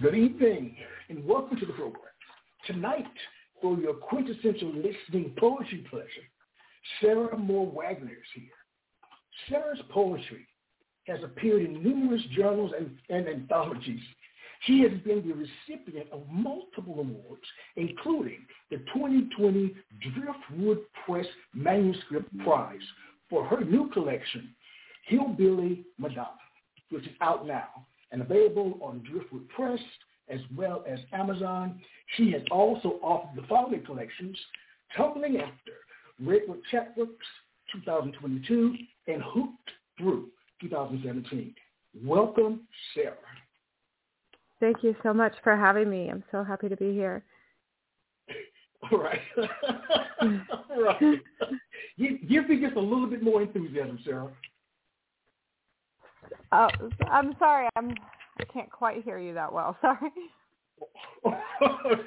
Good evening and welcome to the program. Tonight, for your quintessential listening poetry pleasure, Sara Moore Wagner is here. Sara's poetry has appeared in numerous journals and, and anthologies. She has been the recipient of multiple awards, including the 2020 Driftwood Press Manuscript Prize for her new collection, Hillbilly Madonna, which is out now and available on Driftwood Press as well as Amazon. She has also authored the following collections, Tumbling After, Red Bird Chapbooks 2022, and Hooked Through 2017. Welcome, Sara. Thank you so much for having me. I'm so happy to be here. All right. All right. Give, give me just a little bit more enthusiasm, Sara. Oh, I'm sorry. I'm I can't quite hear you that well. Sorry.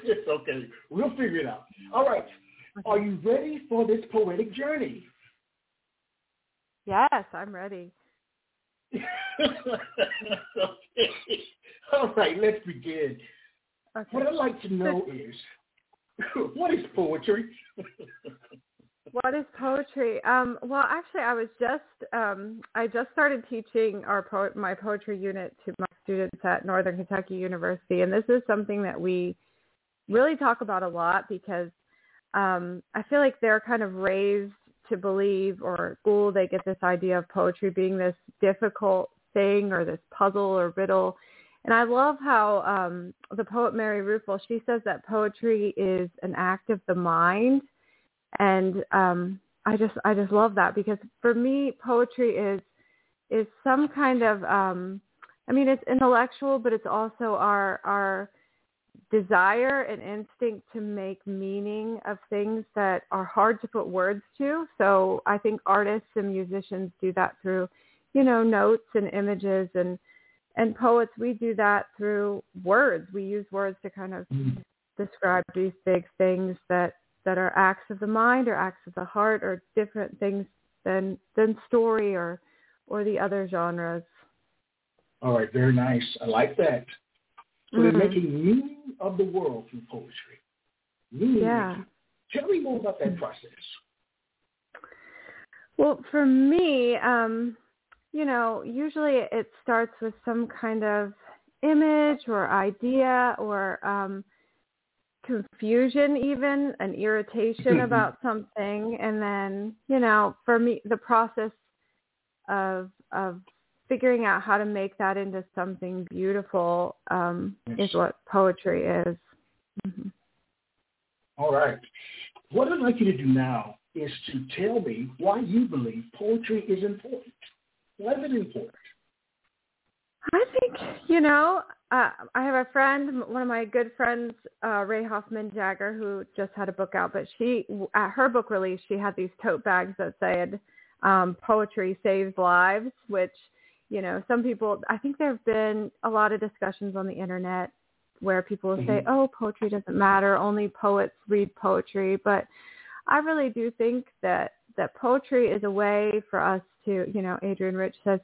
it's okay. We'll figure it out. All right. Are you ready for this poetic journey? Yes, I'm ready. okay. All right, let's begin. Okay. What I'd like to know is, what is poetry? What is poetry? Um, well, actually, I was just um, I just started teaching our po- my poetry unit to my students at Northern Kentucky University, and this is something that we really talk about a lot because um, I feel like they're kind of raised to believe, or at school they get this idea of poetry being this difficult thing or this puzzle or riddle. And I love how um, the poet Mary Ruefle she says that poetry is an act of the mind and um i just i just love that because for me poetry is is some kind of um i mean it's intellectual but it's also our our desire and instinct to make meaning of things that are hard to put words to. So i think artists and musicians do that through you know notes and images and and poets we do that through words. We use words to kind of describe these big things that that are acts of the mind or acts of the heart or different things than than story or or the other genres. All right, very nice. I like that. So Mhm. they're making meaning of the world through poetry. Meaning Yeah. Tell me more about that process. Well, for me, um, you know, usually it starts with some kind of image or idea or um, confusion, even an irritation Mhm. about something, and then you know, for me, the process of of figuring out how to make that into something beautiful um, Yes. is what poetry is. hmm All right. What I'd like you to do now is to tell me why you believe poetry is important. Why is it important? I think you know. Uh, I have a friend, one of my good friends, uh, Rae Hoffman Jager, who just had a book out. But she, at her book release, she had these tote bags that said um, "Poetry saves lives," which you know, some people. I think there have been a lot of discussions on the internet where people will say, Mhm. "Oh, poetry doesn't matter. Only poets read poetry." But I really do think that that poetry is a way for us to, you know, Adrienne Rich says,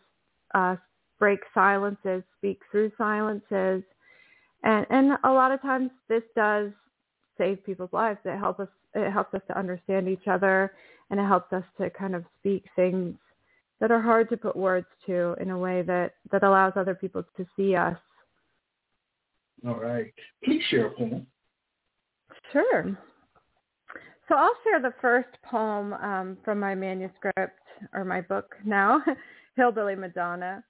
uh, break silences, speak through silences, and and a lot of times this does save people's lives. It helps us. It helps us to understand each other, and it helps us to kind of speak things that are hard to put words to in a way that that allows other people to see us. All right. Please share a poem. Sure. So I'll share the first poem um, from my manuscript or my book now, Hillbilly Madonna,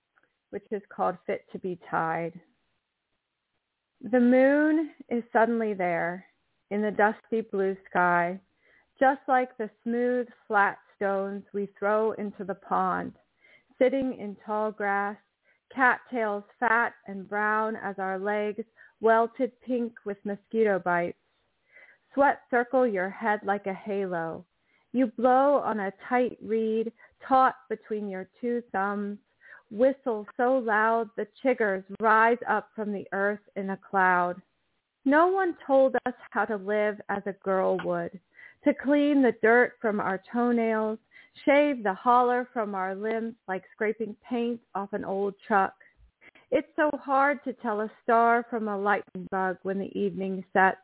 which is called Fit to be Tied. The moon is suddenly there in the dusty blue sky, just like the smooth, flat stones we throw into the pond, sitting in tall grass, cattails fat and brown as our legs, welted pink with mosquito bites. Sweat circle your head like a halo. You blow on a tight reed taut between your two thumbs, whistle so loud the chiggers rise up from the earth in a cloud. No one told us how to live as a girl would, to clean the dirt from our toenails, shave the holler from our limbs like scraping paint off an old truck. It's so hard to tell a star from a lightning bug when the evening sets.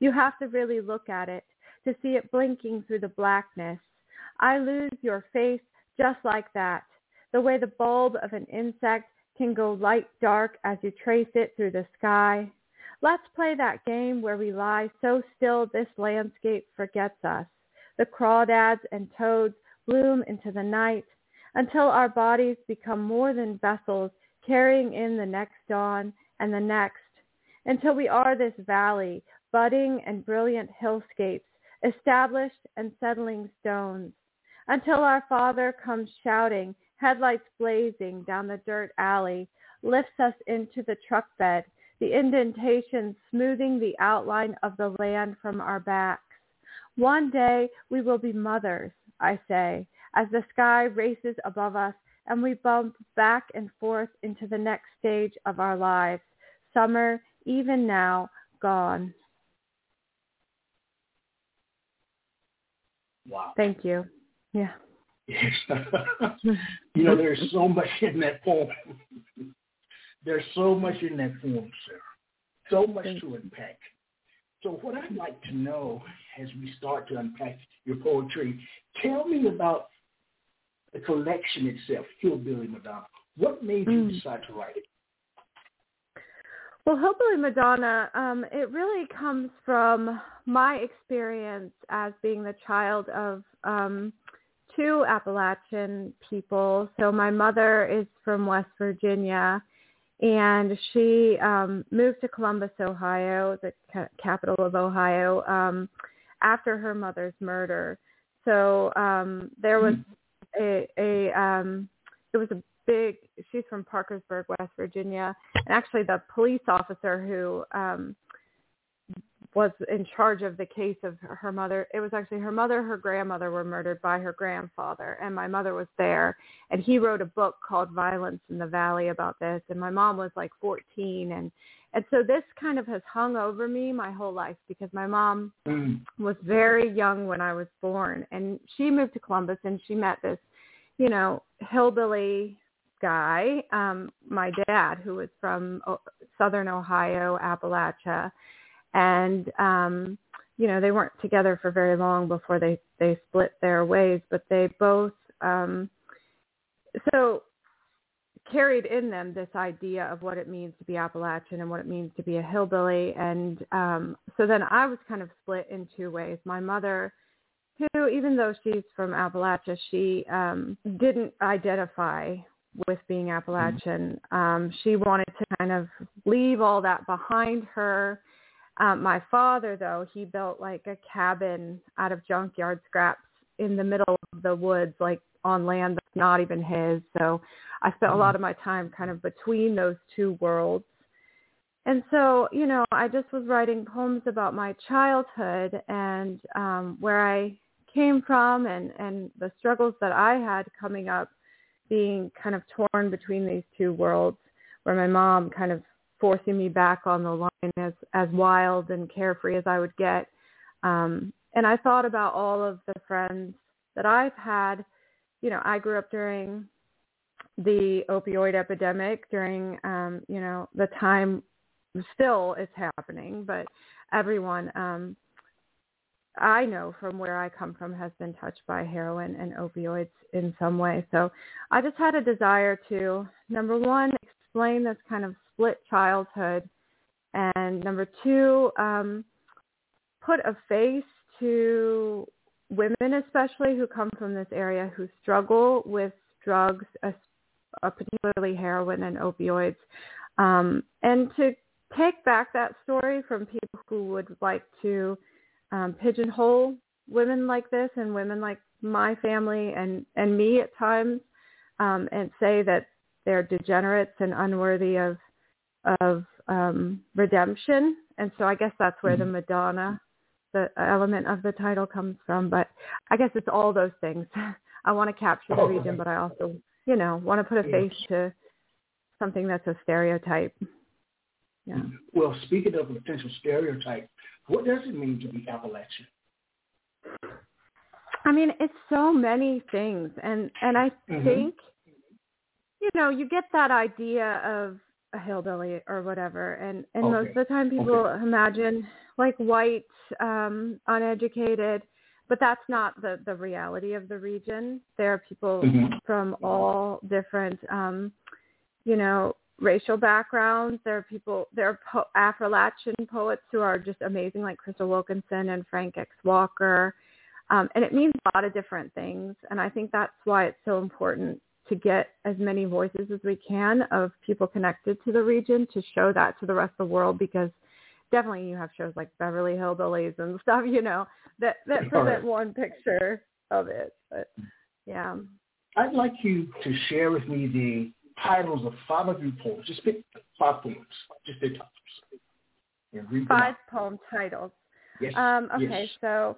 You have to really look at it to see it blinking through the blackness. I lose your face just like that, the way the bulb of an insect can go light dark as you trace it through the sky. Let's play that game where we lie so still this landscape forgets us. The crawdads and toads bloom into the night until our bodies become more than vessels carrying in the next dawn and the next, until we are this valley, budding and brilliant hillscapes, established and settling stones, until our Father comes shouting, headlights blazing down the dirt alley, lifts us into the truck bed, the indentation smoothing the outline of the land from our backs. One day we will be mothers, I say, as the sky races above us and we bump back and forth into the next stage of our lives. Summer, even now, gone. Wow. Thank you. Yeah. Yes. you know, there's so much in that poem. there's so much in that poem, Sara. So much to unpack. So what I'd like to know as we start to unpack your poetry, tell me about the collection itself, Hillbilly Madonna. What made you mm. decide to write it? Well, Hillbilly Madonna, um, it really comes from my experience as being the child of um, two Appalachian people. So my mother is from West Virginia, and she um, moved to Columbus, Ohio, the ca- capital of Ohio, um, after her mother's murder. So um, there was a, a um, it was a big. She's from Parkersburg, West Virginia, and actually the police officer who um, was in charge of the case of her mother. It was actually her mother, her grandmother were murdered by her grandfather, and my mother was there. And he wrote a book called Violence in the Valley about this. And my mom was like 14, and and so this kind of has hung over me my whole life because my mom mm. was very young when I was born, and she moved to Columbus and she met this, you know, hillbilly guy, um, my dad, who was from o- Southern Ohio, Appalachia and um you know they weren't together for very long before they they split their ways but they both um so carried in them this idea of what it means to be Appalachian and what it means to be a hillbilly. And um so then I was kind of split in two ways. My mother who even though she's from Appalachia she um didn't identify with being Appalachian. Um she wanted to kind of leave all that behind her um, my father, though, he built like a cabin out of junkyard scraps in the middle of the woods, like on land that's not even his. So I spent a lot mm-hmm. of my time kind of between those two worlds. And so, you know, I just was writing poems about my childhood and um, where I came from and, and the struggles that I had coming up being kind of torn between these two worlds where my mom kind of forcing me back on the line as as wild and carefree as I would get. Um, and I thought about all of the friends that I've had. You know, I grew up during the opioid epidemic, during um, you know the time still is happening, but everyone um, I know from where I come from has been touched by heroin and opioids in some way. So I just had a desire to number one explain this kind of split childhood. And number two, um, put a face to women especially who come from this area who struggle with drugs, uh, particularly heroin and opioids, um, and to take back that story from people who would like to um, pigeonhole women like this and women like my family and and me at times, um, and say that they're degenerates and unworthy of of um, redemption. And so I guess that's where mm-hmm. the Madonna, the element of the title comes from. But I guess it's all those things. I want to capture the region, but I also, you know, want to put a face to something that's a stereotype. Yeah. Well, speaking of a potential stereotype, what does it mean to be Appalachian? I mean, it's so many things, and and I mm-hmm. think, you know, you get that idea of a hillbilly or whatever, and and okay. most of the time people okay. imagine like white, um, uneducated, but that's not the the reality of the region. There are people mm-hmm. from all different, um, you know, racial backgrounds. There are people, there are po- Appalachian poets who are just amazing, like Crystal Wilkinson and Frank X. Walker. Um, and it means a lot of different things. And I think that's why it's so important to get as many voices as we can of people connected to the region to show that to the rest of the world because definitely you have shows like Beverly Hillbillies and stuff, you know, that, that present right. one picture of it. But yeah. I'd like you to share with me the titles of five of your poems. Just pick five poems, just their titles. five poem titles. Yes. Um, okay, yes. so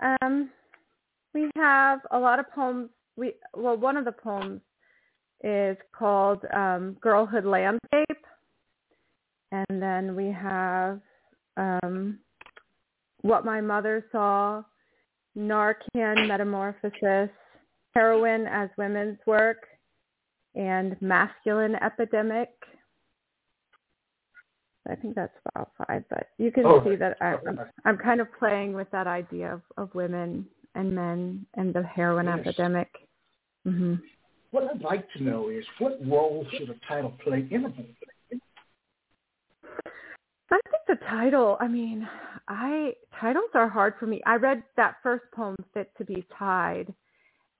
um, we have a lot of poems. We well, one of the poems is called um, "Girlhood Landscape," and then we have um, "What My Mother Saw," "Narcan Metamorphosis," "Heroin as Women's Work," and masculine epidemic. I think that's about five, but you can oh, see that I, am I'm kind of playing with that idea of, of women and men and the heroin yes. epidemic. Mm-hmm. What I'd like to know is what role should a title play in a book? I think the title, I mean, I titles are hard for me. I read that first poem, Fit to be Tied,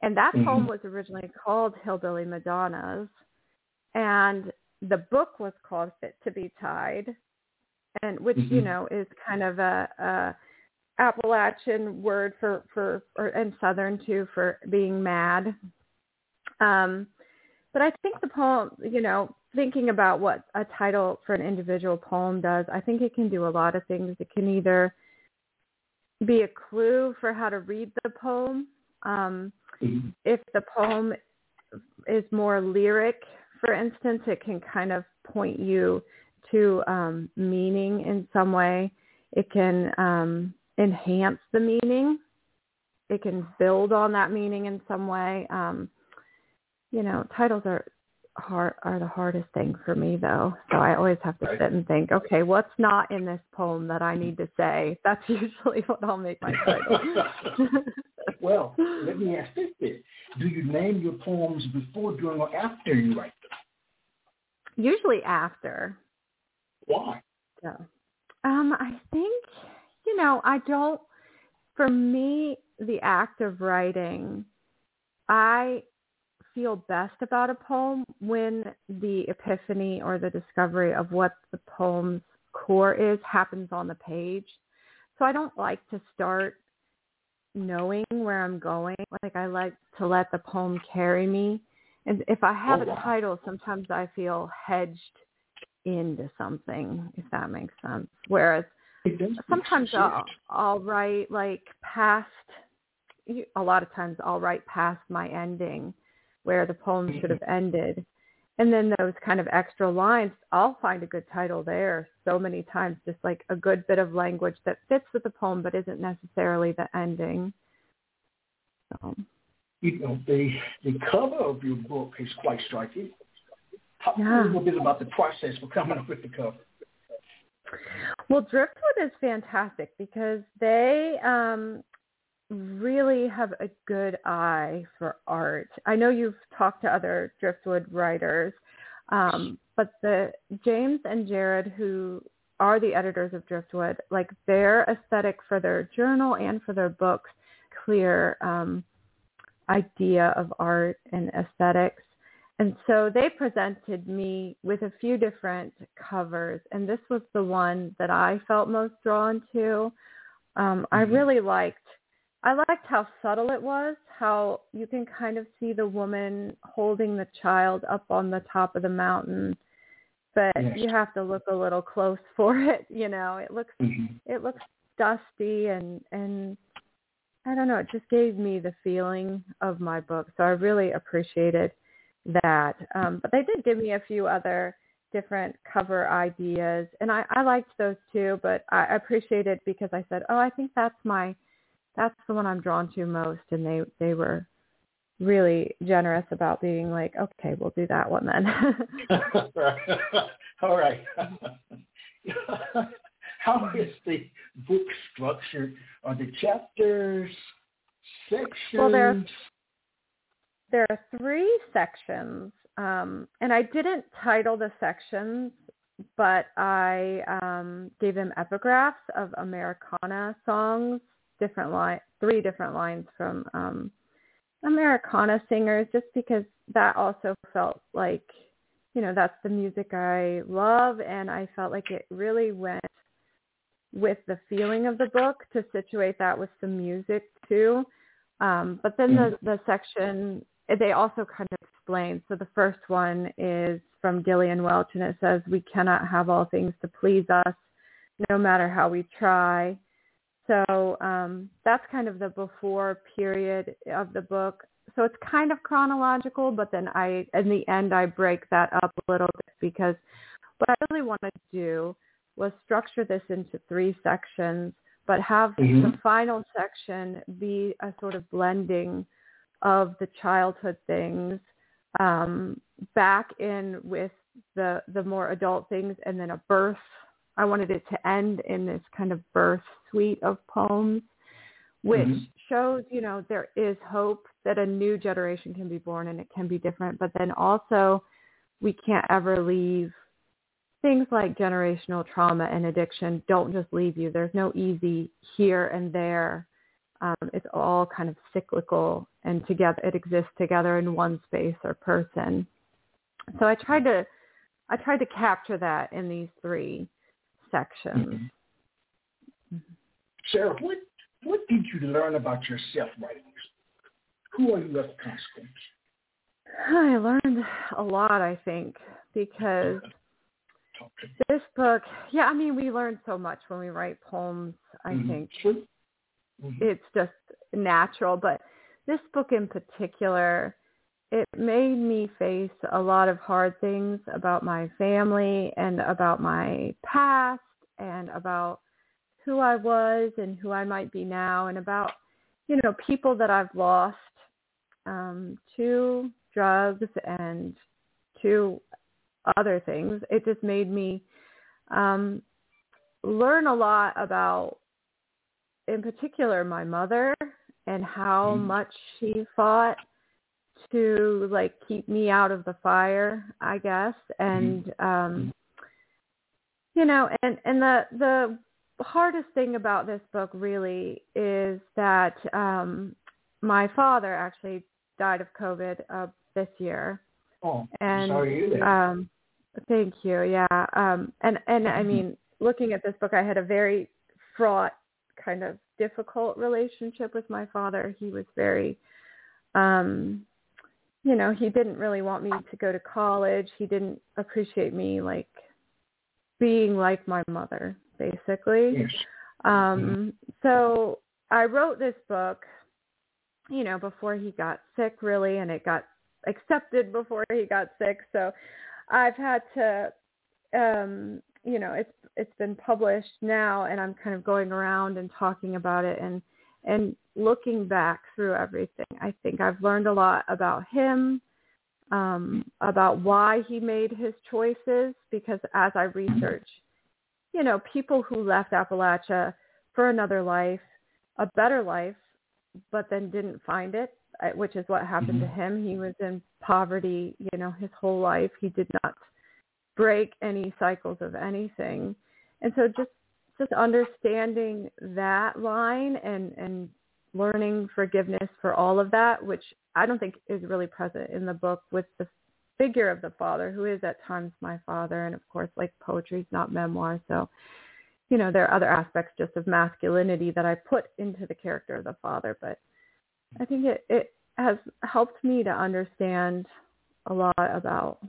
and that mm-hmm. poem was originally called Hillbilly Madonnas. And the book was called Fit to be Tied, and which, mm-hmm. you know, is kind of a, a Appalachian word for, for or, and Southern too for being mad. Um, but I think the poem, you know, thinking about what a title for an individual poem does, I think it can do a lot of things. It can either be a clue for how to read the poem. Um, Mm-hmm. If the poem is more lyric, for instance, it can kind of point you to um, meaning in some way. It can um, enhance the meaning. It can build on that meaning in some way. Um, you know, titles are hard are the hardest thing for me though. So I always have to sit and think, okay, what's not in this poem that I need to say? That's usually what I'll make my title. well, let me ask this bit. Do you name your poems before, during, or after you write them? Usually after. Why? So, um, I think, you know, I don't, for me, the act of writing, I feel best about a poem when the epiphany or the discovery of what the poem's core is happens on the page. So I don't like to start knowing where I'm going. Like I like to let the poem carry me. And if I have oh, wow. a title, sometimes I feel hedged into something, if that makes sense. Whereas sometimes I'll, I'll write like past, a lot of times I'll write past my ending where the poem should have ended. And then those kind of extra lines, I'll find a good title there so many times, just like a good bit of language that fits with the poem but isn't necessarily the ending. So. You know, the the cover of your book is quite striking. Talk yeah. a little bit about the process for coming up with the cover. Well, Driftwood is fantastic because they um, really have a good eye for art. I know you've talked to other Driftwood writers, um, but the James and Jerrod, who are the editors of Driftwood, like their aesthetic for their journal and for their books, clear um, idea of art and aesthetics. And so they presented me with a few different covers, and this was the one that I felt most drawn to. Um, I mm-hmm. really liked I liked how subtle it was, how you can kind of see the woman holding the child up on the top of the mountain, but Yes. you have to look a little close for it, you know. It looks Mhm. it looks dusty and and I don't know, it just gave me the feeling of my book. So I really appreciated that. Um, but they did give me a few other different cover ideas and I, I liked those too, but I appreciate it because I said, Oh, I think that's my that's the one I'm drawn to most and they they were really generous about being like, Okay, we'll do that one then. All right. How is the book structured? Are the chapters, sections? Well, there- there are three sections, um, and I didn't title the sections, but I um, gave them epigraphs of Americana songs, different line, three different lines from um, Americana singers, just because that also felt like, you know, that's the music I love, and I felt like it really went with the feeling of the book to situate that with some music too. Um, but then the, the section they also kind of explain. So the first one is from Gillian Welch, and it says, "We cannot have all things to please us, no matter how we try." So um, that's kind of the before period of the book. So it's kind of chronological, but then I, in the end, I break that up a little bit because what I really wanted to do was structure this into three sections, but have Mhm. the final section be a sort of blending of the childhood things um, back in with the the more adult things, and then a birth. I wanted it to end in this kind of birth suite of poems, which Mhm. shows you know there is hope that a new generation can be born and it can be different, but then also we can't ever leave things like generational trauma and addiction don't just leave you. There's no easy here and there. Um, it's all kind of cyclical and together it exists together in one space or person. So I tried to I tried to capture that in these three sections. Sara, what what did you learn about yourself writing this book? Who are you as a consequence? I learned a lot, I think, because Talk this book, yeah, I mean, we learn so much when we write poems, I Mhm. think. True. Mhm. it's just natural. But this book in particular, it made me face a lot of hard things about my family and about my past and about who I was and who I might be now and about, you know, people that I've lost um, to drugs and to other things. It just made me um, learn a lot about in particular my mother and how Mhm. much she fought to like keep me out of the fire i guess. And um you know and and the the hardest thing about this book really is that um my father actually died of covid uh this year. Oh, and sorry to hear that. um thank you yeah. Um and and i Mhm. mean looking at this book i had a very fraught kind of difficult relationship with my father. He was very um you know he didn't really want me to go to college he didn't appreciate me like being like my mother basically yes. um, so I wrote this book, you know, before he got sick really and it got accepted before he got sick. So I've had to um, you know, it's it's been published now and I'm kind of going around and talking about it and and looking back through everything. I think I've learned a lot about him, um, about why he made his choices because as I research, you know, people who left Appalachia for another life, a better life, but then didn't find it, uh, which is what happened to Mhm. him. He was in poverty, you know, his whole life. He did not break any cycles of anything. And so just just understanding that line and and learning forgiveness for all of that, which I don't think is really present in the book with the figure of the father who is at times my father and of course like poetry is not memoir so you know, there are other aspects just of masculinity that I put into the character of the father, but I think it, it has helped me to understand a lot about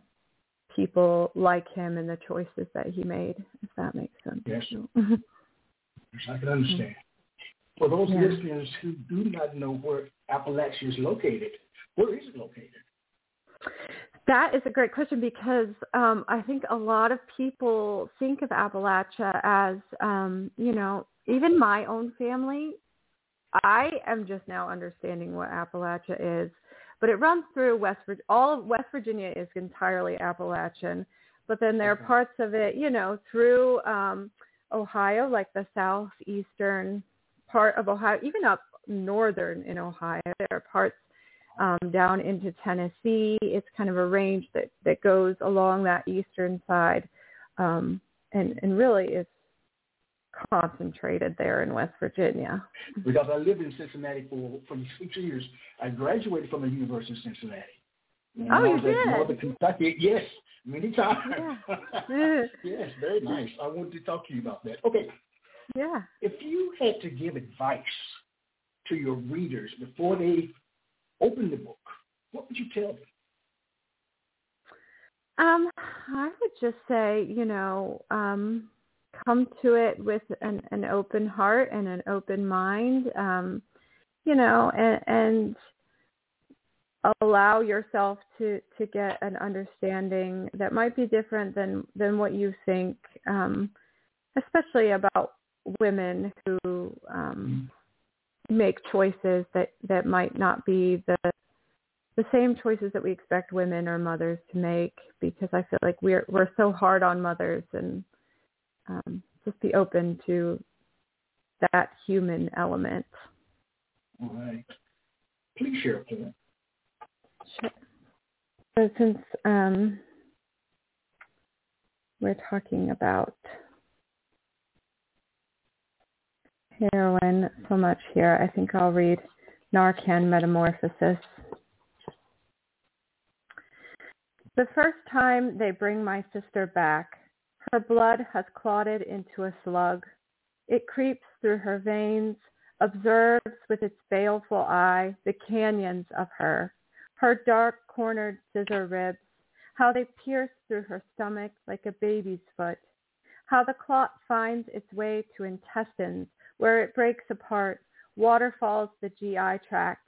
people like him and the choices that he made, if that makes sense. Yes. yes I can understand. For those yeah. listeners who do not know where Appalachia is located, where is it located? That is a great question because um, I think a lot of people think of Appalachia as, um, you know, even my own family. I am just now understanding what Appalachia is, but it runs through West Virginia. All of West Virginia is entirely Appalachian, but then there are parts of it, you know, through um, Ohio, like the southeastern part of Ohio, even up northern in Ohio. There are parts um, down into Tennessee. It's kind of a range that, that goes along that eastern side um, and, and really is concentrated there in West Virginia. Because I lived in Cincinnati for, for six years. I graduated from the University of Cincinnati. And oh, you did? Northern Kentucky. Yes, many times. Yeah. yes, very nice. I wanted to talk to you about that. Okay. Yeah. If you had to give advice to your readers before they open the book, what would you tell them? Um, I would just say, you know, um, come to it with an, an open heart and an open mind, um, you know, and, and allow yourself to, to get an understanding that might be different than, than what you think, um, especially about women who um, make choices that that might not be the the same choices that we expect women or mothers to make because I feel like we're we're so hard on mothers and um, just be open to that human element. All right. Please share. Sure. So since um, we're talking about heroin so much here. I think I'll read Narcan Metamorphosis. The first time they bring my sister back, her blood has clotted into a slug. It creeps through her veins, observes with its baleful eye the canyons of her, her dark-cornered scissor ribs, how they pierce through her stomach like a baby's foot, how the clot finds its way to intestines where it breaks apart, waterfalls the GI tract,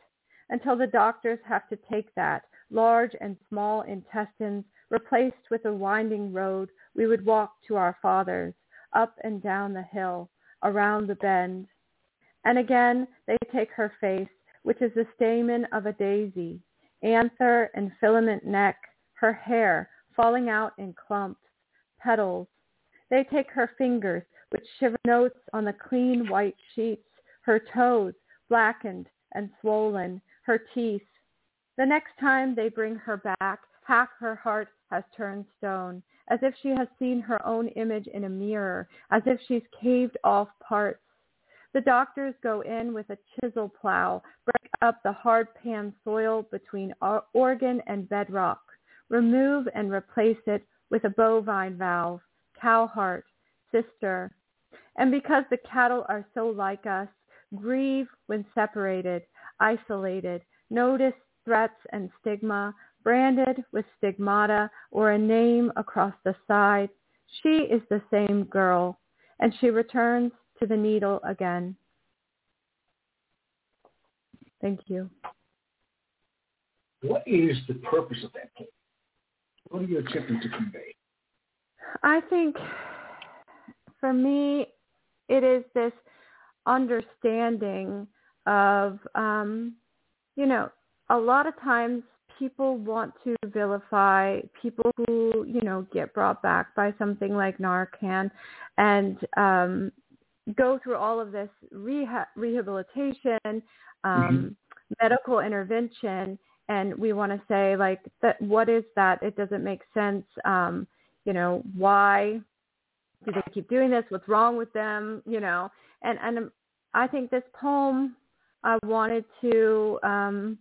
until the doctors have to take that, large and small intestines, replaced with a winding road we would walk to our fathers, up and down the hill, around the bend. And again they take her face, which is the stamen of a daisy, anther and filament neck, her hair falling out in clumps, petals. They take her fingers, which shiver notes on the clean white sheets, her toes blackened and swollen, her teeth. The next time they bring her back, half her heart has turned stone, as if she has seen her own image in a mirror, as if she's caved off parts. The doctors go in with a chisel plow, break up the hard pan soil between organ and bedrock, remove and replace it with a bovine valve, cow heart, sister. And because the cattle are so like us, grieve when separated, isolated, notice threats and stigma, branded with stigmata or a name across the side. She is the same girl, and she returns to the needle again. Thank you. What is the purpose of that poem? What are you attempting to convey? I think for me, it is this understanding of, um, you know, a lot of times people want to vilify people who, you know, get brought back by something like Narcan and um, go through all of this reha- rehabilitation, um, mm-hmm. medical intervention, and we want to say like that. What is that? It doesn't make sense. Um, you know, why do they keep doing this? What's wrong with them? You know, and and I think this poem I wanted to um,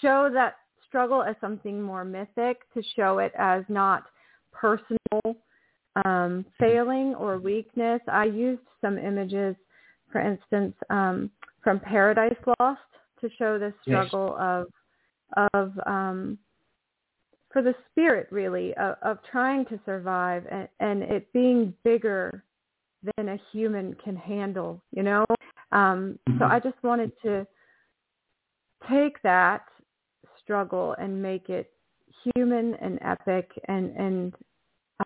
show that struggle as something more mythic, to show it as not personal um, failing or weakness. I used some images, for instance, um, from Paradise Lost to show the struggle yes. of of um, for the spirit really of, of trying to survive and, and it being bigger than a human can handle. You know, um, so mm-hmm. I just wanted to take that struggle and make it human and epic and and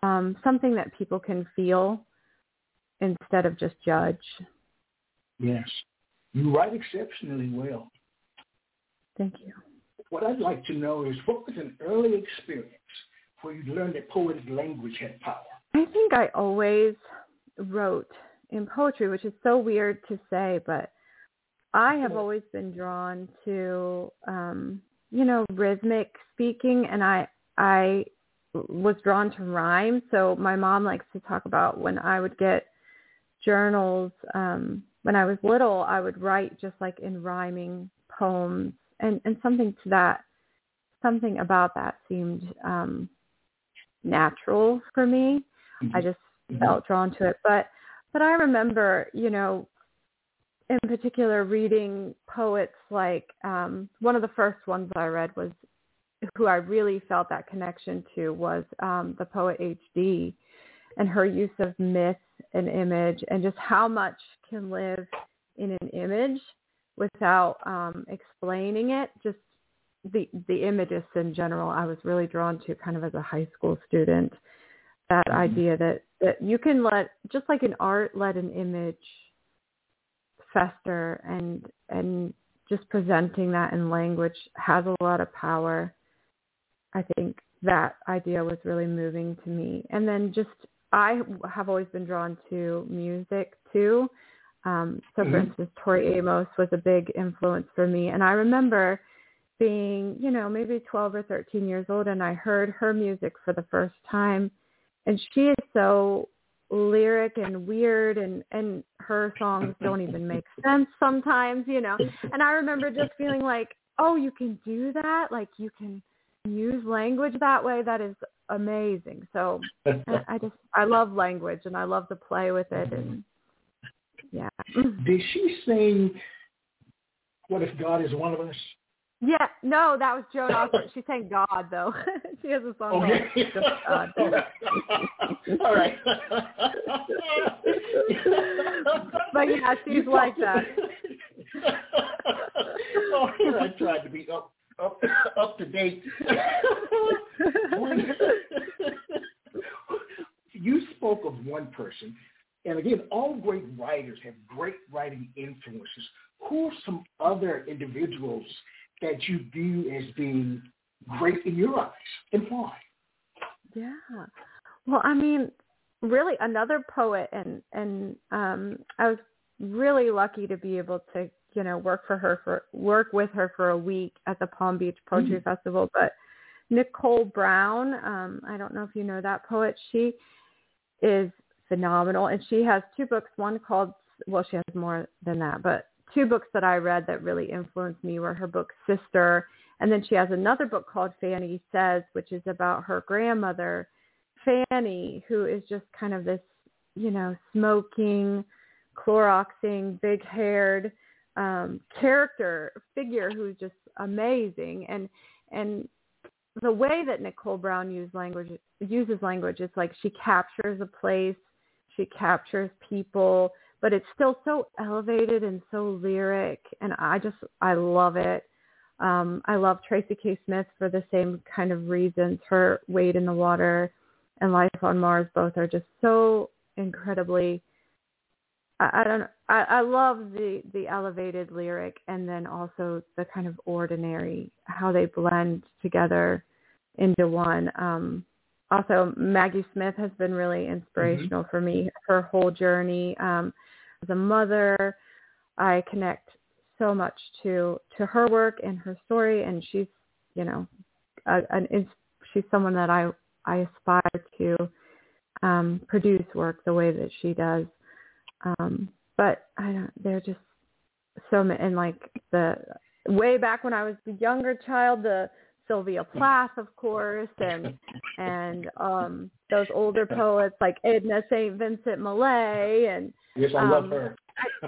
um, something that people can feel instead of just judge. Yes, you write exceptionally well. Thank you. What I'd like to know is what was an early experience where you learned that poetic language had power? I think I always wrote in poetry, which is so weird to say, but I have always been drawn to, um, you know, rhythmic speaking, and I I was drawn to rhyme. So my mom likes to talk about when I would get journals um, when I was little, I would write just like in rhyming poems, and and something to that, something about that seemed um, natural for me. Mm-hmm. I just mm-hmm. felt drawn to it, but but I remember, you know, in particular reading poets like um, one of the first ones I read was who I really felt that connection to was um, the poet H.D. and her use of myth and image and just how much can live in an image without um, explaining it. Just the the images in general, I was really drawn to kind of as a high school student. That mm-hmm. idea that that you can let just like in art, let an image fester and and just presenting that in language has a lot of power. I think that idea was really moving to me. And then just I have always been drawn to music too. Um, so for mm-hmm. instance, Tori Amos was a big influence for me. And I remember being, you know, maybe 12 or 13 years old and I heard her music for the first time. And she is so lyric and weird and and her songs don't even make sense sometimes you know and i remember just feeling like oh you can do that like you can use language that way that is amazing so i just i love language and i love to play with it and yeah did she sing what if god is one of us yeah, no, that was Joan Osborne. She sang God though. she has a song okay. called God. All right. but yeah, she's like that. oh, I tried to be up up up to date. you spoke of one person, and again, all great writers have great writing influences. Who are some other individuals that you view as being great in your eyes and why? Yeah. Well, I mean, really another poet and and um I was really lucky to be able to, you know, work for her for work with her for a week at the Palm Beach Poetry mm-hmm. Festival, but Nickole Brown, um I don't know if you know that poet. She is phenomenal. And she has two books, one called well, she has more than that, but two books that I read that really influenced me were her book Sister, and then she has another book called Fanny Says, which is about her grandmother, Fanny, who is just kind of this, you know, smoking, Cloroxing, big-haired um, character figure who's just amazing, and and the way that Nickole Brown uses language uses language, it's like she captures a place, she captures people but it's still so elevated and so lyric and I just I love it. Um, I love Tracy K. Smith for the same kind of reasons. Her Wade in the Water and Life on Mars both are just so incredibly I, I don't I, I love the the elevated lyric and then also the kind of ordinary how they blend together into one. Um, also Maggie Smith has been really inspirational mm-hmm. for me. Her whole journey. Um, as a mother, I connect so much to to her work and her story, and she's you know, a, an she's someone that I I aspire to um, produce work the way that she does. Um, but I don't. They're just so and like the way back when I was a younger child, the Sylvia Plath, of course, and and um those older poets like Edna St. Vincent Millay and Yes, I um, love her.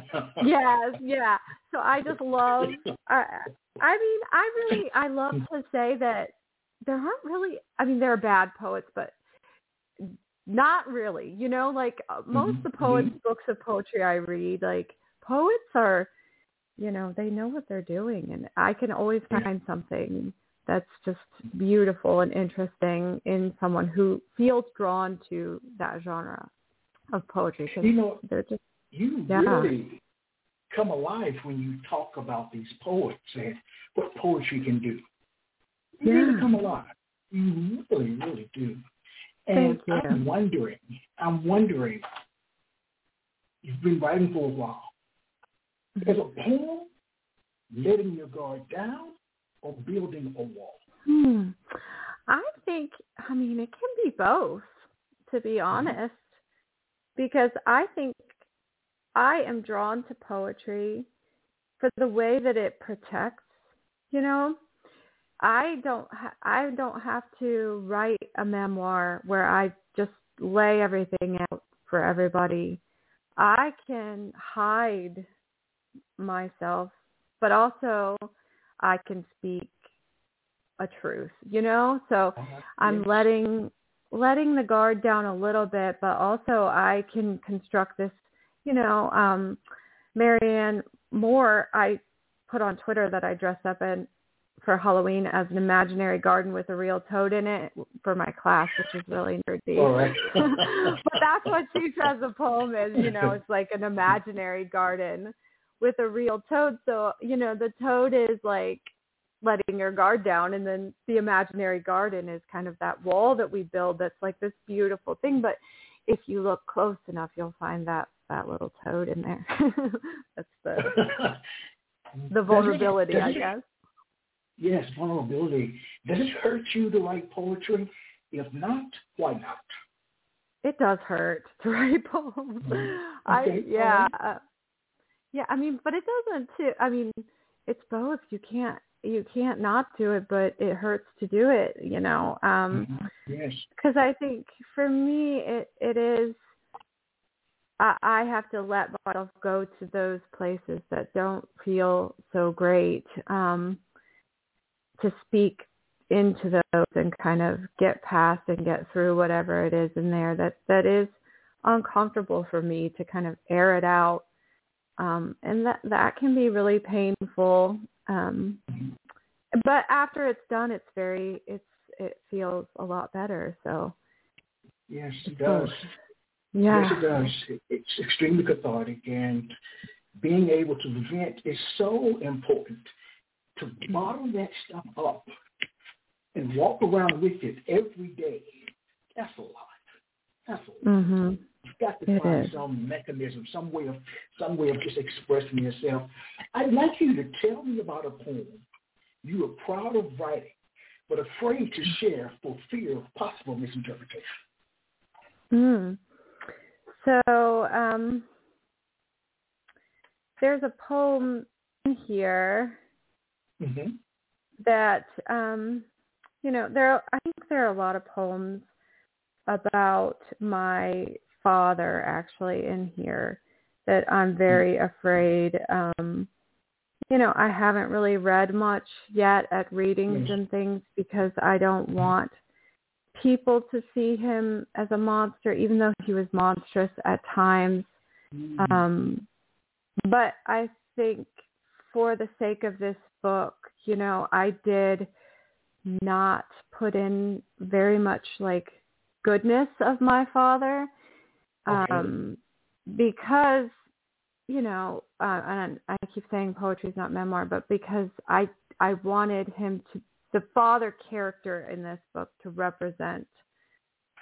yes, yeah. So I just love. I, I mean, I really, I love to say that there aren't really. I mean, there are bad poets, but not really. You know, like uh, most of the poets' books of poetry I read, like poets are, you know, they know what they're doing, and I can always find something that's just beautiful and interesting in someone who feels drawn to that genre of poetry. You know, they're just you Yeah. really come alive when you talk about these poets and what poetry can do. You really Yeah. come alive. You really, really do. And. I'm wondering, I'm wondering, you've been writing for a while. Mm-hmm. Is a poem letting your guard down or building a wall? Hmm. I think, I mean, it can be both, to be honest, because I think I am drawn to poetry for the way that it protects, you know. I don't ha- I don't have to write a memoir where I just lay everything out for everybody. I can hide myself, but also I can speak a truth, you know? So I'm Yes. letting letting the guard down a little bit, but also I can construct this, you know, um Marianne Moore, I put on Twitter that I dressed up in for Halloween as an imaginary garden with a real toad in it for my class, which is really nerdy. Right. but that's what she says the poem is, you know, it's like an imaginary garden with a real toad. So, you know, the toad is like letting your guard down and then the imaginary garden is kind of that wall that we build that's like this beautiful thing. But if you look close enough you'll find that that little toad in there. that's the the vulnerability, I Does it- guess. Yes, vulnerability. Does it hurt you to write poetry? If not, why not? It does hurt to write poems. I Okay, yeah. all uh, Yeah, I mean, but it doesn't too. I mean, it's both. You can't you can't not do it, but it hurts to do it, you know. Um Mhm. Yes. because I think for me it it is I, I have to let myself go to those places that don't feel so great um to speak into those and kind of get past and get through whatever it is in there that that is uncomfortable for me to kind of air it out um and that that can be really painful um but after it's done it's very it's it feels a lot better so Yes, it does. yeah Yes, it does. It- It's extremely cathartic, and being able to vent is so important. To bottle that stuff up and walk around with it every day, that's a lot. That's a lot. mhm You've got to It find is. some mechanism, some way of some way of just expressing yourself. I'd like you to tell me about a poem you are proud of writing, but afraid to share for fear of possible misinterpretation. Mm. So um, there's a poem here Mm-hmm. that um, you know there. I think there are a lot of poems about my father actually in here that I'm very afraid. Um, you know, I haven't really read much yet at readings and things because I don't want people to see him as a monster, even though he was monstrous at times. Mm-hmm. Um, but I think for the sake of this book, you know, I did not put in very much like goodness of my father Okay. um, because you know, uh, and I keep saying poetry is not memoir, but because I I wanted him to the father character in this book to represent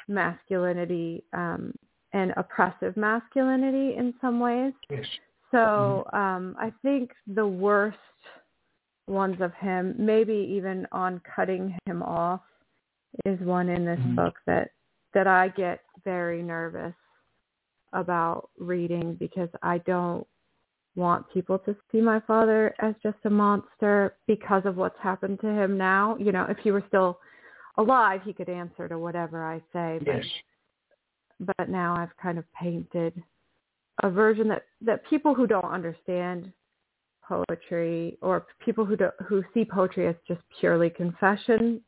masculinity um, and oppressive masculinity in some ways. Yes. So um, I think the worst ones of him, maybe even on cutting him off, is one in this Mhm. book that that I get very nervous about reading because I don't want people to see my father as just a monster because of what's happened to him now. You know, if he were still alive, he could answer to whatever I say. But, yes. But now I've kind of painted a version that that people who don't understand poetry or people who do, who see poetry as just purely confession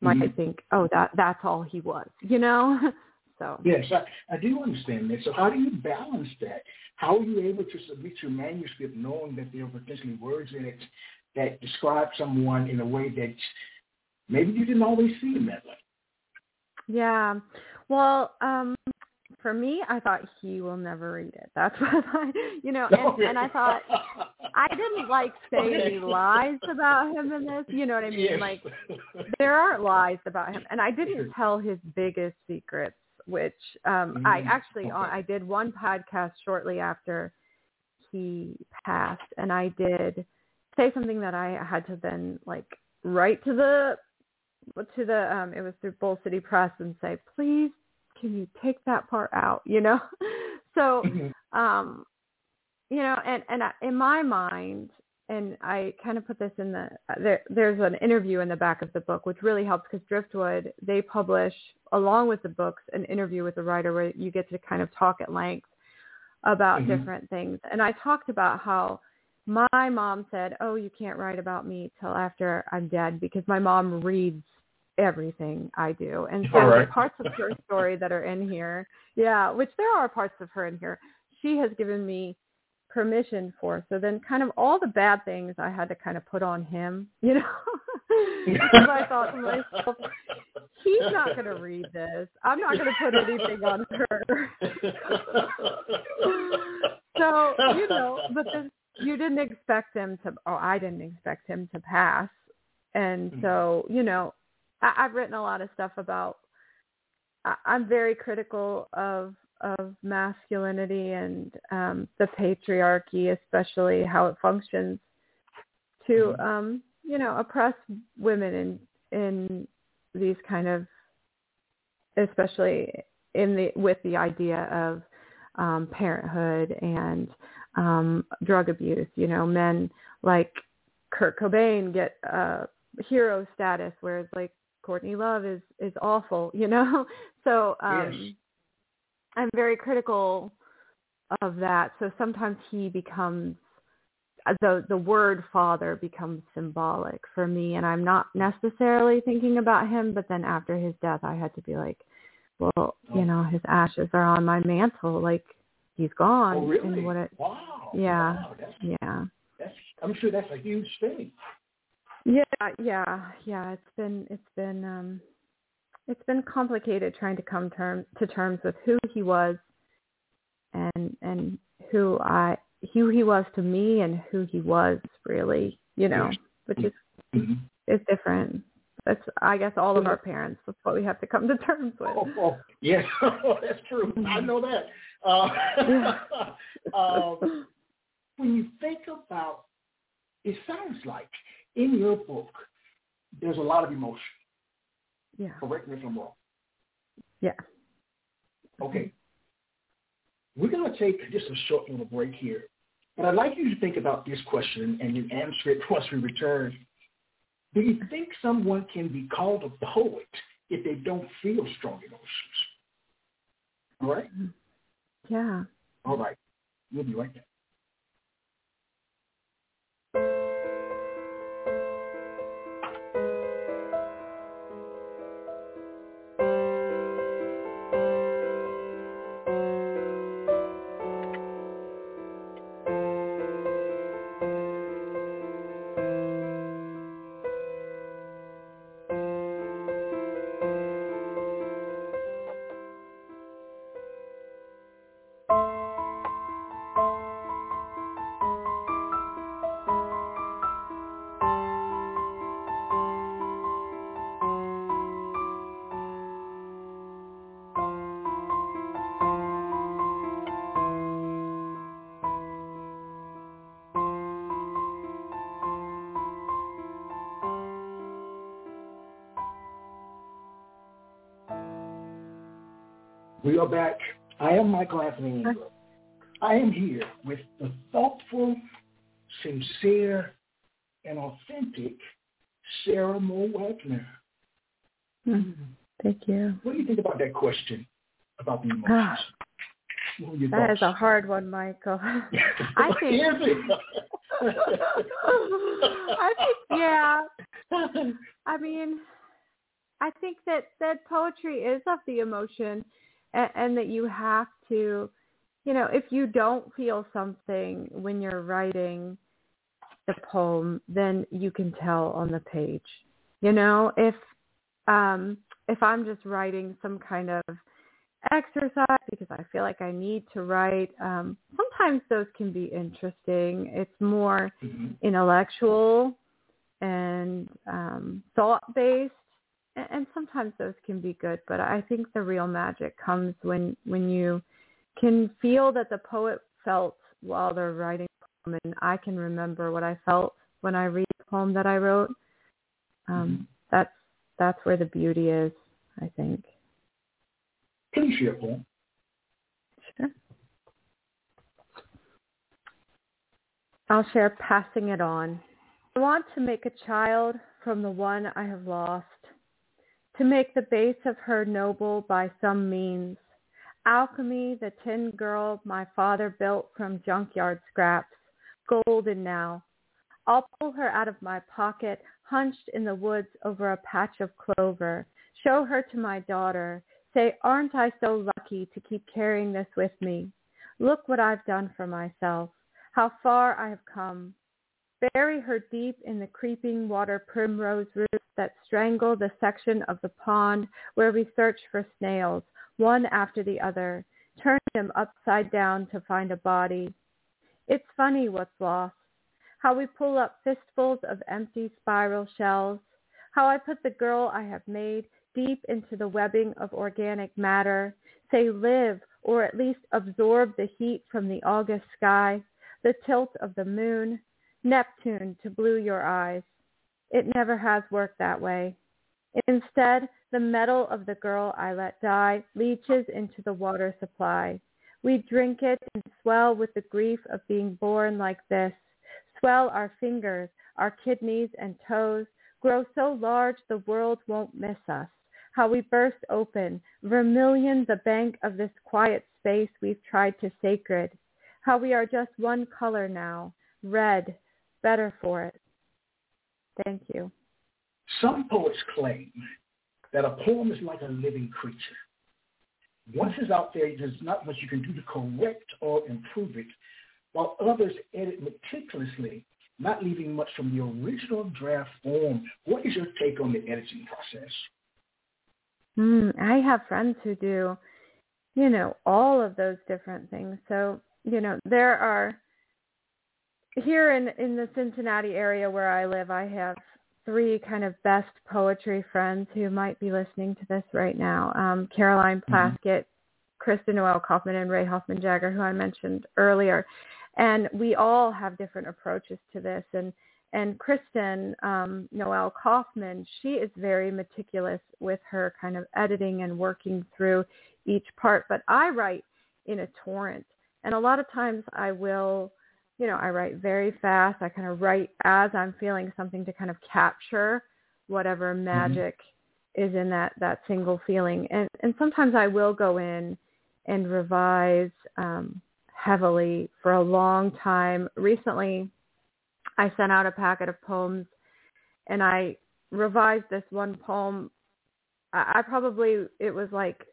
might mm-hmm. think, oh, that that's all he was, you know. so yes, I, I do understand that. So how do you balance that? How are you able to submit your manuscript knowing that there are potentially words in it that describe someone in a way that maybe you didn't always see them that way? Yeah. Well, um, for me, I thought he will never read it. That's what I, you know, and, and I thought I didn't like say any lies about him in this. You know what I mean? Yes. Like there aren't lies about him, and I didn't tell his biggest secrets, which um mm, I actually okay. I did one podcast shortly after he passed, and I did say something that I had to then like write to the to the um it was through Bull City Press and say please can you take that part out you know so mm-hmm. um you know and and I, in my mind and I kind of put this in the there there's an interview in the back of the book which really helps because Driftwood they publish along with the books an interview with the writer where you get to kind of talk at length about mm-hmm. different things and I talked about how my mom said, "Oh, you can't write about me till after I'm dead because my mom reads everything I do. And so right. parts of her story that are in here, yeah, which there are parts of her in here, she has given me permission for. So then kind of all the bad things I had to kind of put on him, you know, because I thought to myself, he's not going to read this. I'm not going to put anything on her. so, you know, but then you didn't expect him to, oh, I didn't expect him to pass. And mm-hmm. so, you know, I, I've written a lot of stuff about. I, I'm very critical of of masculinity and um, the patriarchy, especially how it functions to mm-hmm. um, you know oppress women in in these kind of especially in the with the idea of um, parenthood and um, drug abuse. You know, men like Kurt Cobain get uh, hero status, whereas like Courtney Love is is awful, you know. So um yes. I'm very critical of that. So sometimes he becomes uh, the the word father becomes symbolic for me and I'm not necessarily thinking about him, but then after his death I had to be like, well, you know, his ashes are on my mantle, like he's gone. Oh, really? And what it, wow. Yeah. Wow. That's, yeah. That's I'm sure that's a huge thing. Yeah, yeah, yeah. It's been it's been um it's been complicated trying to come term to terms with who he was and and who I who he was to me and who he was really, you know, which is mm-hmm. is different. That's I guess all of our parents. That's what we have to come to terms with. Oh, oh yes, that's true. I mm-hmm. know that. Uh, um, when you think about, it sounds like in your book, there's a lot of emotion. Yeah. Correct me if I'm wrong. Yeah. Okay. We're going to take just a short little break here. But I'd like you to think about this question and you answer it once we return. Do you think someone can be called a poet if they don't feel strong emotions? All right? Yeah. All right. We'll be right back. We are back. I am Michael Anthony. I am here with the thoughtful, sincere, and authentic Sara Moore Wagner. Mm-hmm. Thank you. What do you think about that question about the emotions? that is a hard one, Michael. I think. I think, yeah. I mean, I think that that poetry is of the emotion, and, and that you have to, you know, if you don't feel something when you're writing the poem, then you can tell on the page. You know, if um if I'm just writing some kind of exercise because I feel like I need to write. Um, sometimes those can be interesting. It's more mm-hmm. intellectual and um, thought based, and, sometimes those can be good. But I think the real magic comes when when you can feel that the poet felt while they're writing a poem, and I can remember what I felt when I read the poem that I wrote. Um, mm-hmm. That's that's where the beauty is, I think. Please share a poem. Sure. I'll share passing it on. I want to make a child from the one I have lost, to make the base of her noble by some means. Alchemy, the tin girl my father built from junkyard scraps, golden now. I'll pull her out of my pocket, hunched in the woods over a patch of clover, show her to my daughter, Say, aren't I so lucky to keep carrying this with me? Look what I've done for myself, how far I have come. Bury her deep in the creeping water primrose roots that strangle the section of the pond where we search for snails, one after the other, turn them upside down to find a body. It's funny what's lost, how we pull up fistfuls of empty spiral shells, how I put the girl I have made deep into the webbing of organic matter, say live or at least absorb the heat from the August sky, the tilt of the moon, Neptune to blue your eyes. It never has worked that way. Instead, the metal of the girl I let die leaches into the water supply. We drink it and swell with the grief of being born like this, swell our fingers, our kidneys and toes, grow so large the world won't miss us how we burst open, vermilion the bank of this quiet space we've tried to sacred, how we are just one color now, red, better for it. Thank you. Some poets claim that a poem is like a living creature. Once it's out there, there's not much you can do to correct or improve it, while others edit meticulously, not leaving much from the original draft form. What is your take on the editing process? Mm, I have friends who do, you know, all of those different things. So, you know, there are here in in the Cincinnati area where I live, I have three kind of best poetry friends who might be listening to this right now. Um, Caroline mm-hmm. Plaskett, mm-hmm. Kristen Noel Kaufman, and Rae Hoffman Jager, who I mentioned earlier. And we all have different approaches to this. And and Kristen um, Noel Kaufman, she is very meticulous with her kind of editing and working through each part. But I write in a torrent, and a lot of times I will, you know, I write very fast. I kind of write as I'm feeling something to kind of capture whatever mm-hmm. magic mm-hmm. is in that that single feeling. And and sometimes I will go in and revise um, heavily for a long time. Recently I sent out a packet of poems and I revised this one poem. I, I, probably, it was like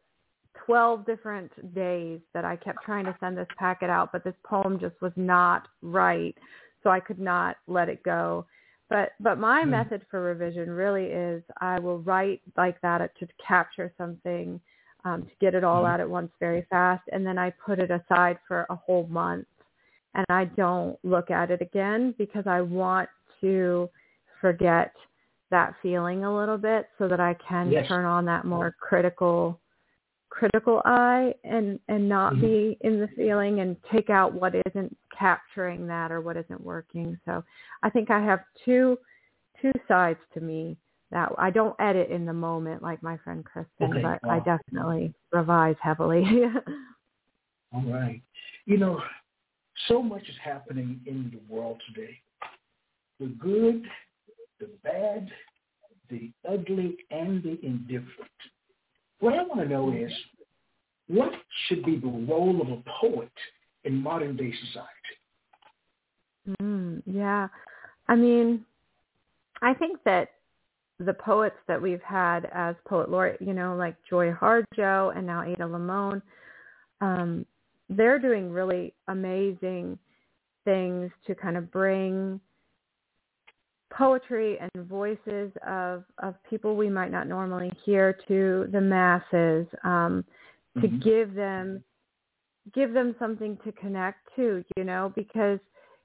12 different days that I kept trying to send this packet out, but this poem just was not right. So I could not let it go. But but my mm. method for revision really is I will write like that to capture something, um, to get it all mm. out at once very fast, and then I put it aside for a whole month and I don't look at it again because I want to forget that feeling a little bit so that I can yes. turn on that more critical critical eye and and not mm-hmm. be in the feeling and take out what isn't capturing that or what isn't working. So I think I have two two sides to me that I don't edit in the moment like my friend Kristen, okay. but. I definitely revise heavily. All right. You know, so much is happening in the world today. The good, the bad, the ugly, and the indifferent. What I want to know is, what should be the role of a poet in modern day society? Mm, yeah. I mean, I think that the poets that we've had as poet laureate, you know, like Joy Harjo and now Ada Limon, um, they're doing really amazing things to kind of bring poetry and voices of, of people we might not normally hear to the masses, um, to mm-hmm. give them give them something to connect to, you know, because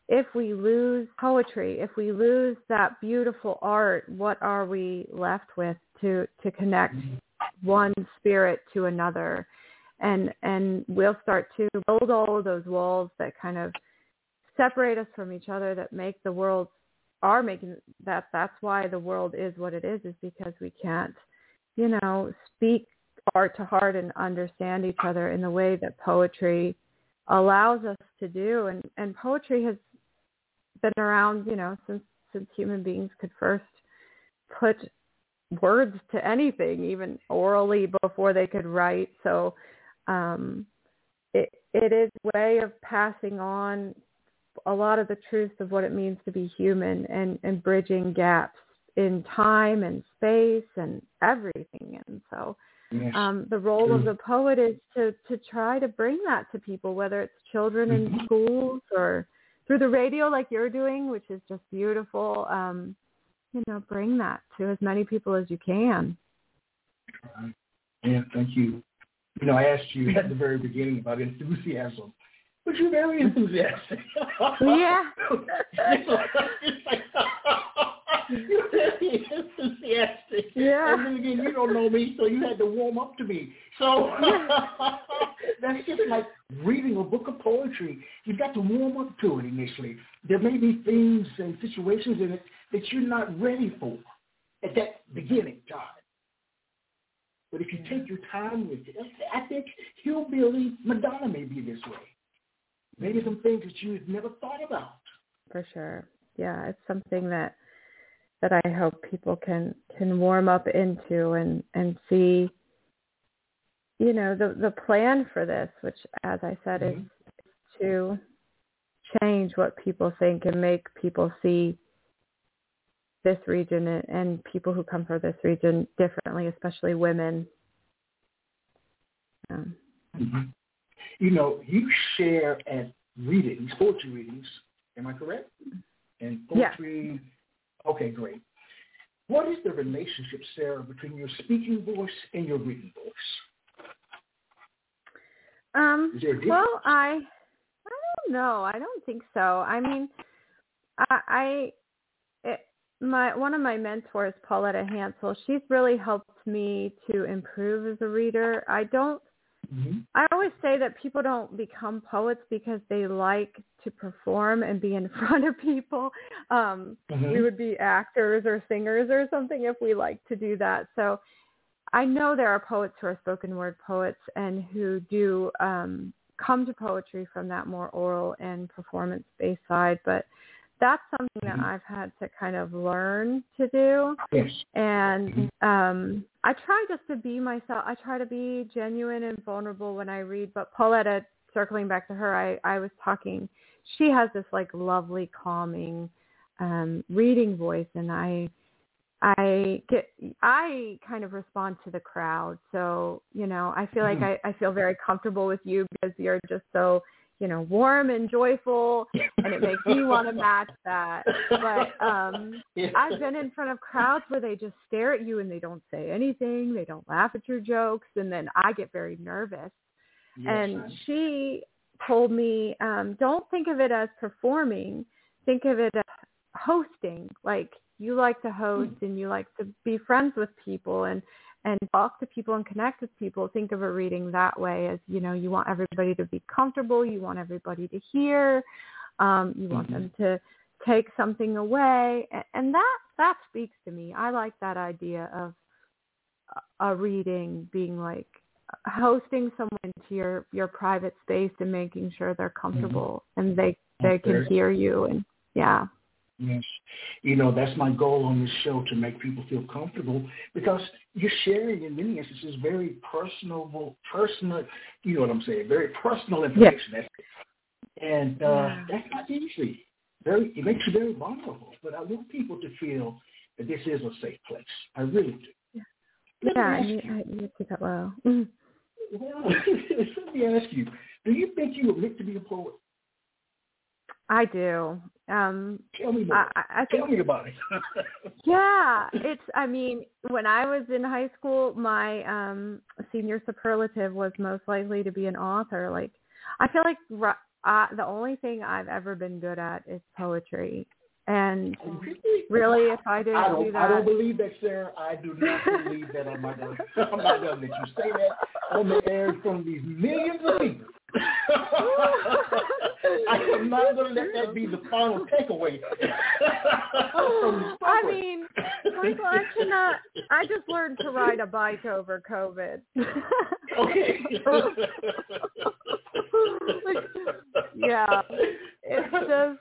if we lose poetry, if we lose that beautiful art, what are we left with to to connect one spirit to another? And and we'll start to build all of those walls that kind of separate us from each other that make the world are making that that's why the world is what it is is because we can't you know speak heart to heart and understand each other in the way that poetry allows us to do and and poetry has been around, you know, since since human beings could first put words to anything, even orally before they could write. So um, it it is a way of passing on a lot of the truths of what it means to be human and, and bridging gaps in time and space and everything. And so yes. um, the role True. of the poet is to, to try to bring that to people, whether it's children in mm-hmm. schools or through the radio like you're doing, which is just beautiful. Um, you know, bring that to as many people as you can. Yeah, thank you. You know, I asked you at the very beginning about enthusiasm, but you're very enthusiastic. Yeah. you're very enthusiastic. Yeah. And then again, you don't know me, so you had to warm up to me. So that's just like reading a book of poetry. You've got to warm up to it initially. There may be things and situations in it that you're not ready for at that beginning time. But if you take your time with it, I think Hillbilly Madonna may be this way. Maybe some things that you've never thought about. For sure. Yeah, it's something that that I hope people can can warm up into and and see you know the the plan for this which as I said mm-hmm. is to change what people think and make people see this region and people who come from this region differently, especially women. Um, mm-hmm. You know, you share at readings, poetry readings. Am I correct? And poetry. Yeah. Okay, great. What is the relationship, Sara, between your speaking voice and your reading voice? Um, well, I I don't know. I don't think so. I mean, I, I it, my one of my mentors, Pauletta Hansel, she's really helped me to improve as a reader. I don't. Mm-hmm. I always say that people don't become poets because they like to perform and be in front of people. Um, mm-hmm. We would be actors or singers or something if we like to do that. So I know there are poets who are spoken word poets and who do um, come to poetry from that more oral and performance based side, but that's something that mm-hmm. I've had to kind of learn to do. Yes. And mm-hmm. um, I try just to be myself. I try to be genuine and vulnerable when I read. But Pauletta, circling back to her, I, I was talking. She has this like lovely, calming um, reading voice, and I I get I kind of respond to the crowd. So, you know, I feel like mm-hmm. I, I feel very comfortable with you because you're just so, you know, warm and joyful and it makes me want to match that. But um. I've been in front of crowds where they just stare at you and they don't say anything, they don't laugh at your jokes and then I get very nervous. Yes, and she told me, um, don't think of it as performing, think of it as hosting. Like you like to host hmm. and you like to be friends with people and and talk to people and connect with people think of a reading that way as you know you want everybody to be comfortable you want everybody to hear um, you want mm-hmm. them to take something away and, and that that speaks to me i like that idea of a reading being like hosting someone into your your private space and making sure they're comfortable mm-hmm. and they they can hear you and yeah Yes. You know, that's my goal on this show to make people feel comfortable because you're sharing in many instances very personal, personal, you know what I'm saying, very personal information. Yeah. And uh, yeah. that's not easy. Very, it makes you very vulnerable. But I want people to feel that this is a safe place. I really do. Yeah, yeah you, you did that well. Mm-hmm. Well, let me ask you, do you think you were meant to be a poet? I do. Um, Tell me more. I, I think, Tell me about it. yeah, it's. I mean, when I was in high school, my um senior superlative was most likely to be an author. Like, I feel like uh, the only thing I've ever been good at is poetry. And really, if I didn't I do that, I don't believe that, Sara. I do not believe that. I'm not. I'm not to let you say that on the air from these millions of people. I am not going to let that be the final takeaway. I mean, Michael, I cannot. I just learned to ride a bike over COVID. okay. yeah, it's just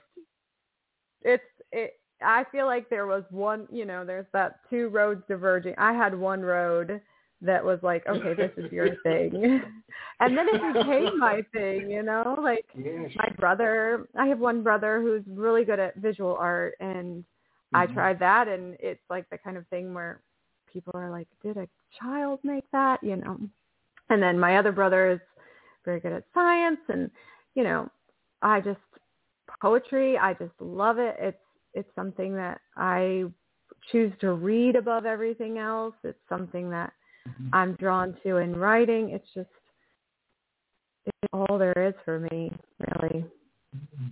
it's it I feel like there was one, you know, there's that two roads diverging. I had one road that was like, okay, this is your thing. and then it became my thing, you know, like yes. my brother, I have one brother who's really good at visual art and mm-hmm. I tried that and it's like the kind of thing where people are like, did a child make that, you know? And then my other brother is very good at science and, you know, I just poetry. I just love it. It's it's something that I choose to read above everything else. It's something that. I'm drawn to in writing. It's just it's all there is for me, really. Mm-hmm.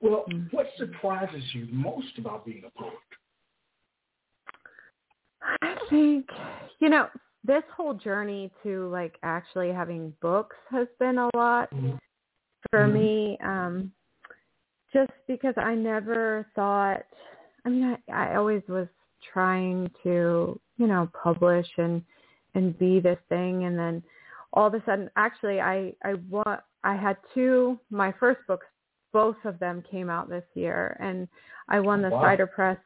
Well, mm-hmm. what surprises you most about being a poet? I think, you know, this whole journey to like actually having books has been a lot mm-hmm. for mm-hmm. me. Um, just because I never thought, I mean, I, I always was trying to, you know, publish and, and be this thing. And then all of a sudden, actually, I, I want, I had two, my first books, both of them came out this year and I won the wow. Cider Press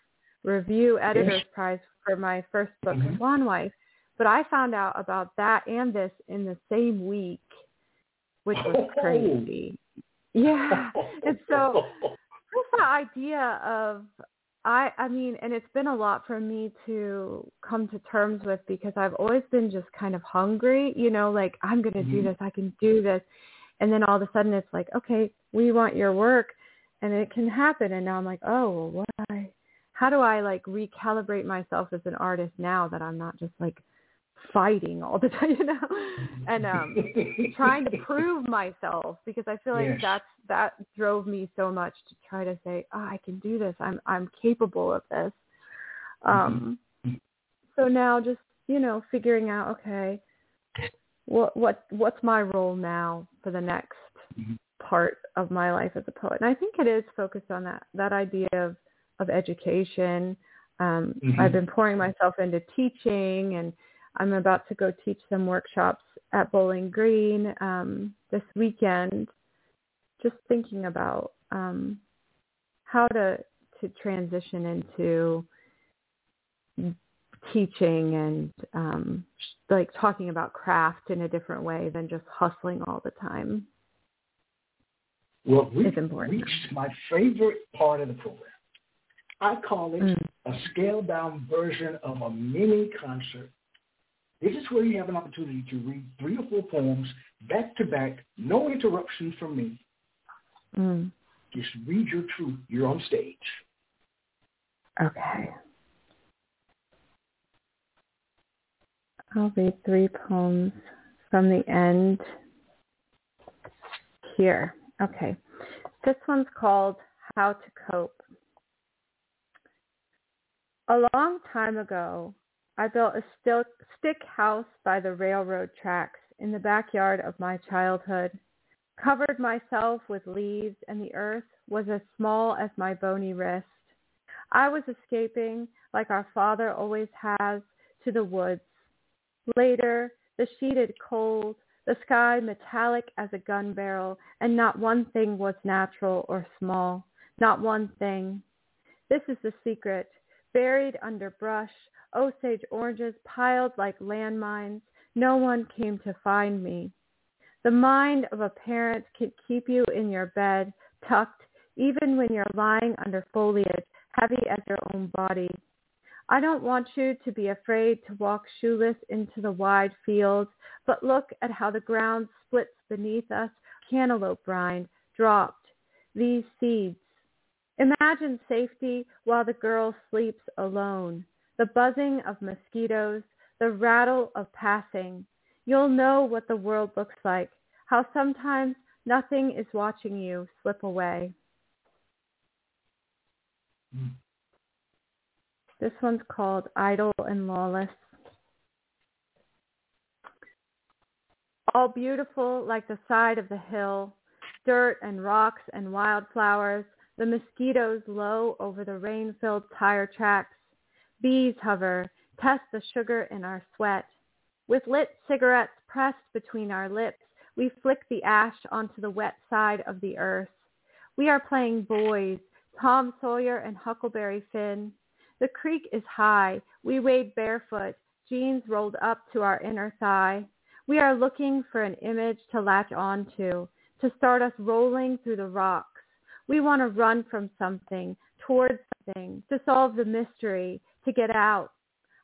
Review Editor's Prize for my first book, mm-hmm. Swan Wife. But I found out about that and this in the same week, which was oh. crazy. Yeah. and so just the idea of I I mean, and it's been a lot for me to come to terms with because I've always been just kind of hungry, you know, like I'm going to mm-hmm. do this, I can do this. And then all of a sudden it's like, okay, we want your work and it can happen and now I'm like, oh, well, what I how do I like recalibrate myself as an artist now that I'm not just like fighting all the time, you know, and um trying to prove myself because I feel like yes. that's that drove me so much to try to say, oh, I can do this. I'm I'm capable of this. Um mm-hmm. so now just, you know, figuring out, okay, what what what's my role now for the next mm-hmm. part of my life as a poet? And I think it is focused on that that idea of of education. Um, mm-hmm. I've been pouring myself into teaching and I'm about to go teach some workshops at Bowling Green um, this weekend, just thinking about um, how to to transition into teaching and um, like talking about craft in a different way than just hustling all the time. Well, we've reached my favorite part of the program. I call it mm. a scaled down version of a mini concert this is where you have an opportunity to read three or four poems back to back, no interruption from me. Mm. Just read your truth. You're on stage. Okay. I'll read three poems from the end here. Okay. This one's called How to Cope. A long time ago, I built a stick house by the railroad tracks in the backyard of my childhood, covered myself with leaves, and the earth was as small as my bony wrist. I was escaping, like our father always has, to the woods. Later, the sheeted cold, the sky metallic as a gun barrel, and not one thing was natural or small, not one thing. This is the secret, buried under brush, Osage oranges piled like landmines. No one came to find me. The mind of a parent can keep you in your bed, tucked, even when you're lying under foliage, heavy as your own body. I don't want you to be afraid to walk shoeless into the wide fields, but look at how the ground splits beneath us, cantaloupe rind dropped, these seeds. Imagine safety while the girl sleeps alone, the buzzing of mosquitoes, the rattle of passing. You'll know what the world looks like, how sometimes nothing is watching you slip away. Mm. This one's called Idle and Lawless. All beautiful like the side of the hill, dirt and rocks and wildflowers, the mosquitoes low over the rain-filled tire tracks. Bees hover, test the sugar in our sweat. With lit cigarettes pressed between our lips, we flick the ash onto the wet side of the earth. We are playing boys, Tom Sawyer and Huckleberry Finn. The creek is high. We wade barefoot, jeans rolled up to our inner thigh. We are looking for an image to latch onto, to start us rolling through the rocks. We want to run from something, towards something, to solve the mystery, to get out.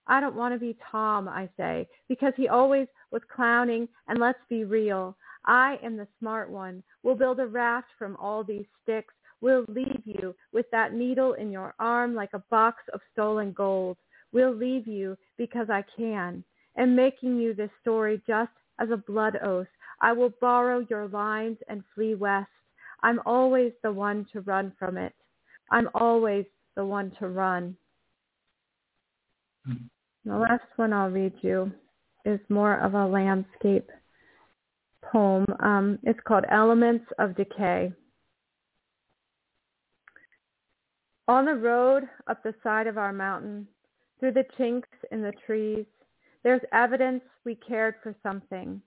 I don't want to be Tom, I say, because he always was clowning, and let's be real. I am the smart one. We'll build a raft from all these sticks We'll leave you with that needle in your arm like a box of stolen gold. We'll leave you because I can. And making you this story just as a blood oath, I will borrow your lines and flee west. I'm always the one to run from it. I'm always the one to run. The last one I'll read you is more of a landscape poem. Um, it's called Elements of Decay. On the road up the side of our mountain, through the chinks in the trees, there's evidence we cared for something.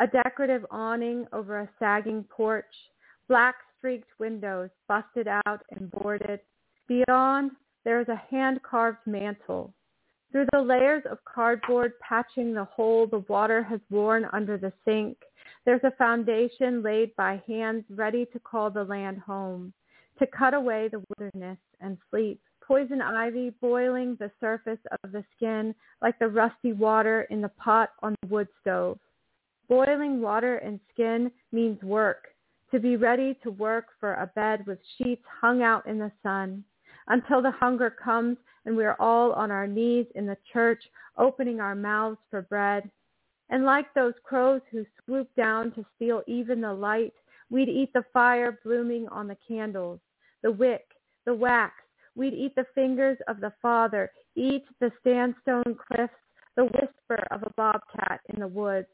A decorative awning over a sagging porch, black streaked windows busted out and boarded. Beyond, there is a hand-carved mantel. Through the layers of cardboard patching the hole the water has worn under the sink, there's a foundation laid by hands ready to call the land home to cut away the wilderness and sleep. Poison ivy boiling the surface of the skin like the rusty water in the pot on the wood stove. Boiling water and skin means work, to be ready to work for a bed with sheets hung out in the sun until the hunger comes and we are all on our knees in the church opening our mouths for bread. And like those crows who swoop down to steal even the light, we'd eat the fire blooming on the candles the wick, the wax. We'd eat the fingers of the father, eat the sandstone cliffs, the whisper of a bobcat in the woods.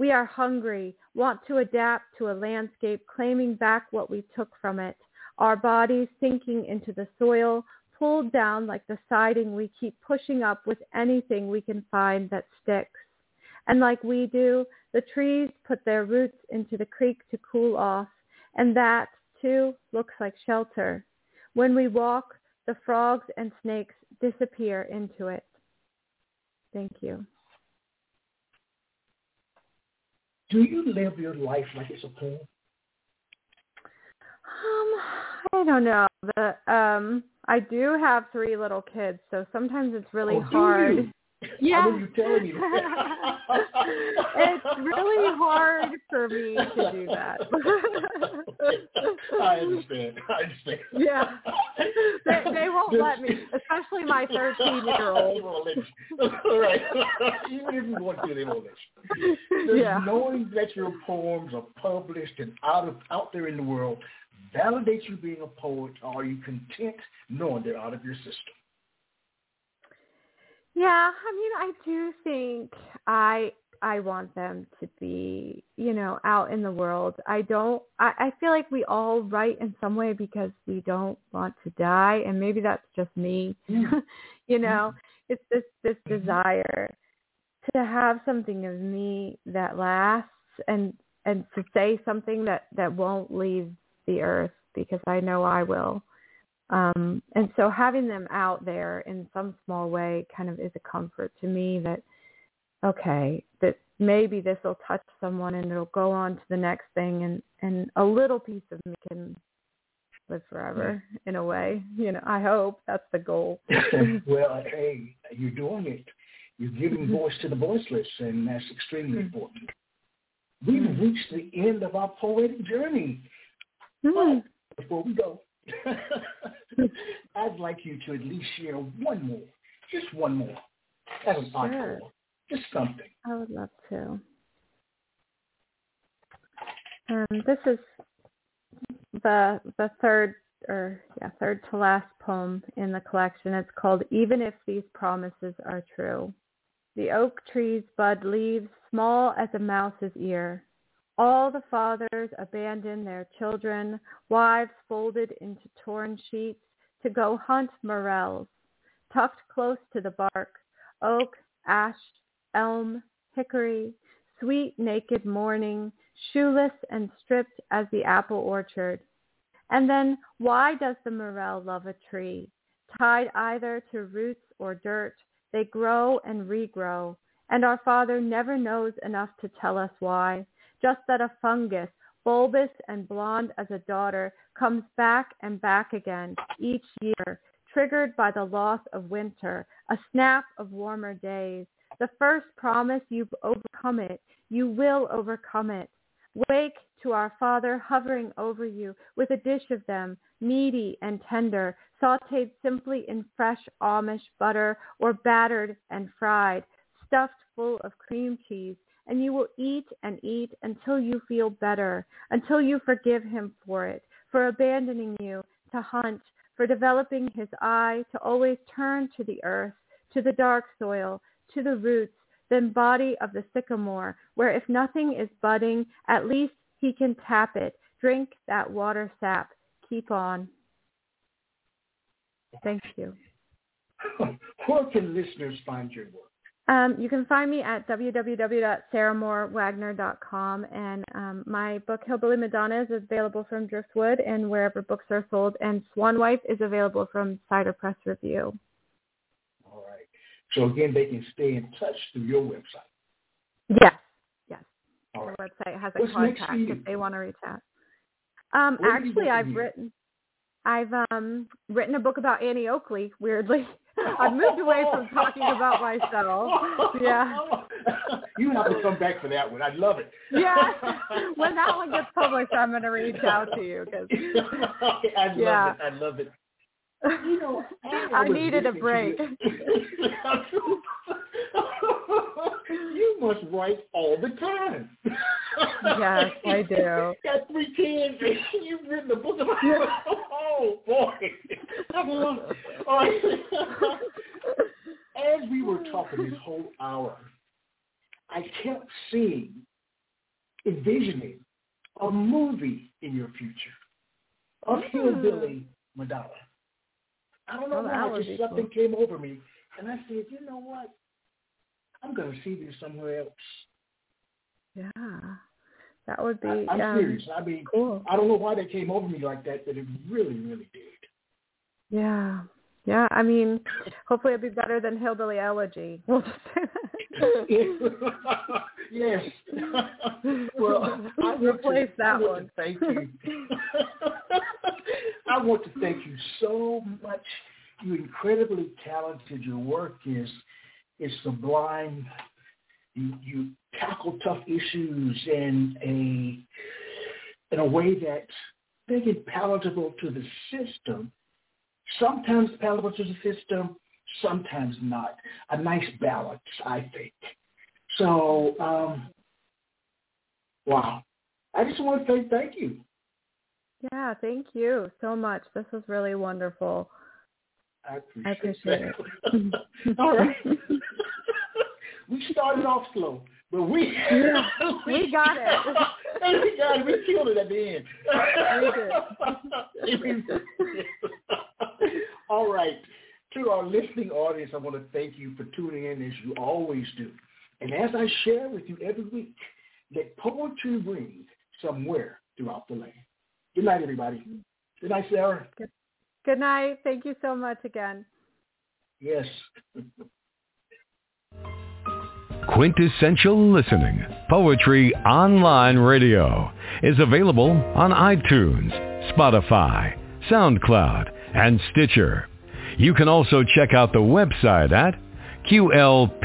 We are hungry, want to adapt to a landscape, claiming back what we took from it. Our bodies sinking into the soil, pulled down like the siding we keep pushing up with anything we can find that sticks. And like we do, the trees put their roots into the creek to cool off, and that too looks like shelter. When we walk, the frogs and snakes disappear into it. Thank you. Do you live your life like it's a poem? Um, I don't know. The um I do have three little kids, so sometimes it's really oh, hard. Yeah. you telling me it's really hard for me to do that. I understand. I understand. Yeah. They, they won't let me, especially my 13 year old. They won't let you. right. Even if you want to, they won't let you. Yeah. knowing that your poems are published and out of out there in the world validates you being a poet, or are you content knowing they're out of your system? Yeah, I mean, I do think I I want them to be, you know, out in the world. I don't. I, I feel like we all write in some way because we don't want to die, and maybe that's just me. Yeah. you know, it's this this mm-hmm. desire to have something of me that lasts and and to say something that that won't leave the earth because I know I will. Um, and so having them out there in some small way kind of is a comfort to me that okay, that maybe this will touch someone and it'll go on to the next thing and and a little piece of me can live forever in a way. You know, I hope that's the goal. well, hey, you're doing it. You're giving mm-hmm. voice to the voiceless, and that's extremely mm-hmm. important. We've mm-hmm. reached the end of our poetic journey. But before we go, I'd like you to at least share one more, just one more, as an sure. encore, just something. I would love to. Um, this is the the third or yeah third to last poem in the collection. It's called "Even If These Promises Are True." The oak trees bud leaves small as a mouse's ear. All the fathers abandon their children, wives folded into torn sheets, to go hunt morels, tucked close to the bark, oak, ash, elm, hickory, sweet naked morning, shoeless and stripped as the apple orchard. And then why does the morel love a tree? Tied either to roots or dirt, they grow and regrow, and our Father never knows enough to tell us why, just that a fungus, bulbous and blonde as a daughter, comes back and back again each year, triggered by the loss of winter, a snap of warmer days. The first promise you've overcome it, you will overcome it. Wake to our Father hovering over you with a dish of them, meaty and tender, sauteed simply in fresh Amish butter or battered and fried, stuffed full of cream cheese, and you will eat and eat until you feel better, until you forgive him for it, for abandoning you to hunt, for developing his eye to always turn to the earth, to the dark soil, to the roots, then body of the sycamore, where if nothing is budding, at least he can tap it, drink that water sap. Keep on. Thank you. Where can listeners find your work? Um, you can find me at www.saramoorewagner.com, and um, my book Hillbilly Madonna is available from Driftwood and wherever books are sold, and Swan Wife is available from Cider Press Review. All right. So again, they can stay in touch through your website. Yes, yes. All right. The website has a What's contact if they want to reach out. Um, actually, I've written, I've um written a book about Annie Oakley. Weirdly, I've moved away from talking about myself. Yeah. You have to come back for that one. I love it. Yeah. When that one gets published, I'm going to reach out to you because. I love yeah. it. I love it. You know, I, I needed a break. you must write all the time. yes, I do. Got three kids. You've written a book about it. Oh boy, I love it. All right. As we were talking this whole hour, I kept seeing, envisioning a movie in your future of. Hillbilly hmm. Madonna. I don't know oh, why. Just something cool. came over me, and I said, you know what? I'm going to see this somewhere else. Yeah, that would be. I, am um, serious. I mean, cool. I don't know why that came over me like that, but it really, really did. Yeah, yeah. I mean, hopefully it'll be better than Hillbilly Elegy. We'll just yes. well, I replace to, that I one. thank you. I want to thank you so much. You're incredibly talented. Your work is is sublime. You you tackle tough issues in a in a way that make it palatable to the system. Sometimes palatable to the system, sometimes not. A nice balance, I think. So, um, wow. I just want to say thank you. Yeah, thank you so much. This was really wonderful. I appreciate, I appreciate it. All right. we started off slow, but we yeah, we got it. we got it. We killed it at the end. All right. To our listening audience, I want to thank you for tuning in as you always do And as I share with you every week, that poetry ring somewhere throughout the land. Good night, everybody. Good night, Sara. Good, good night. Thank you so much again. Yes. Quintessential Listening, Poetry Online Radio, is available on iTunes, Spotify, SoundCloud, and Stitcher. You can also check out the website at qlpor.com.